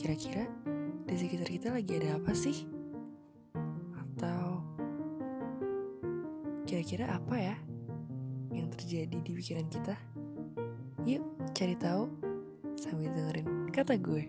Kira-kira di sekitar kita lagi ada apa sih? Atau kira-kira apa ya yang terjadi di pikiran kita? Yuk cari tahu sambil dengerin kata gue.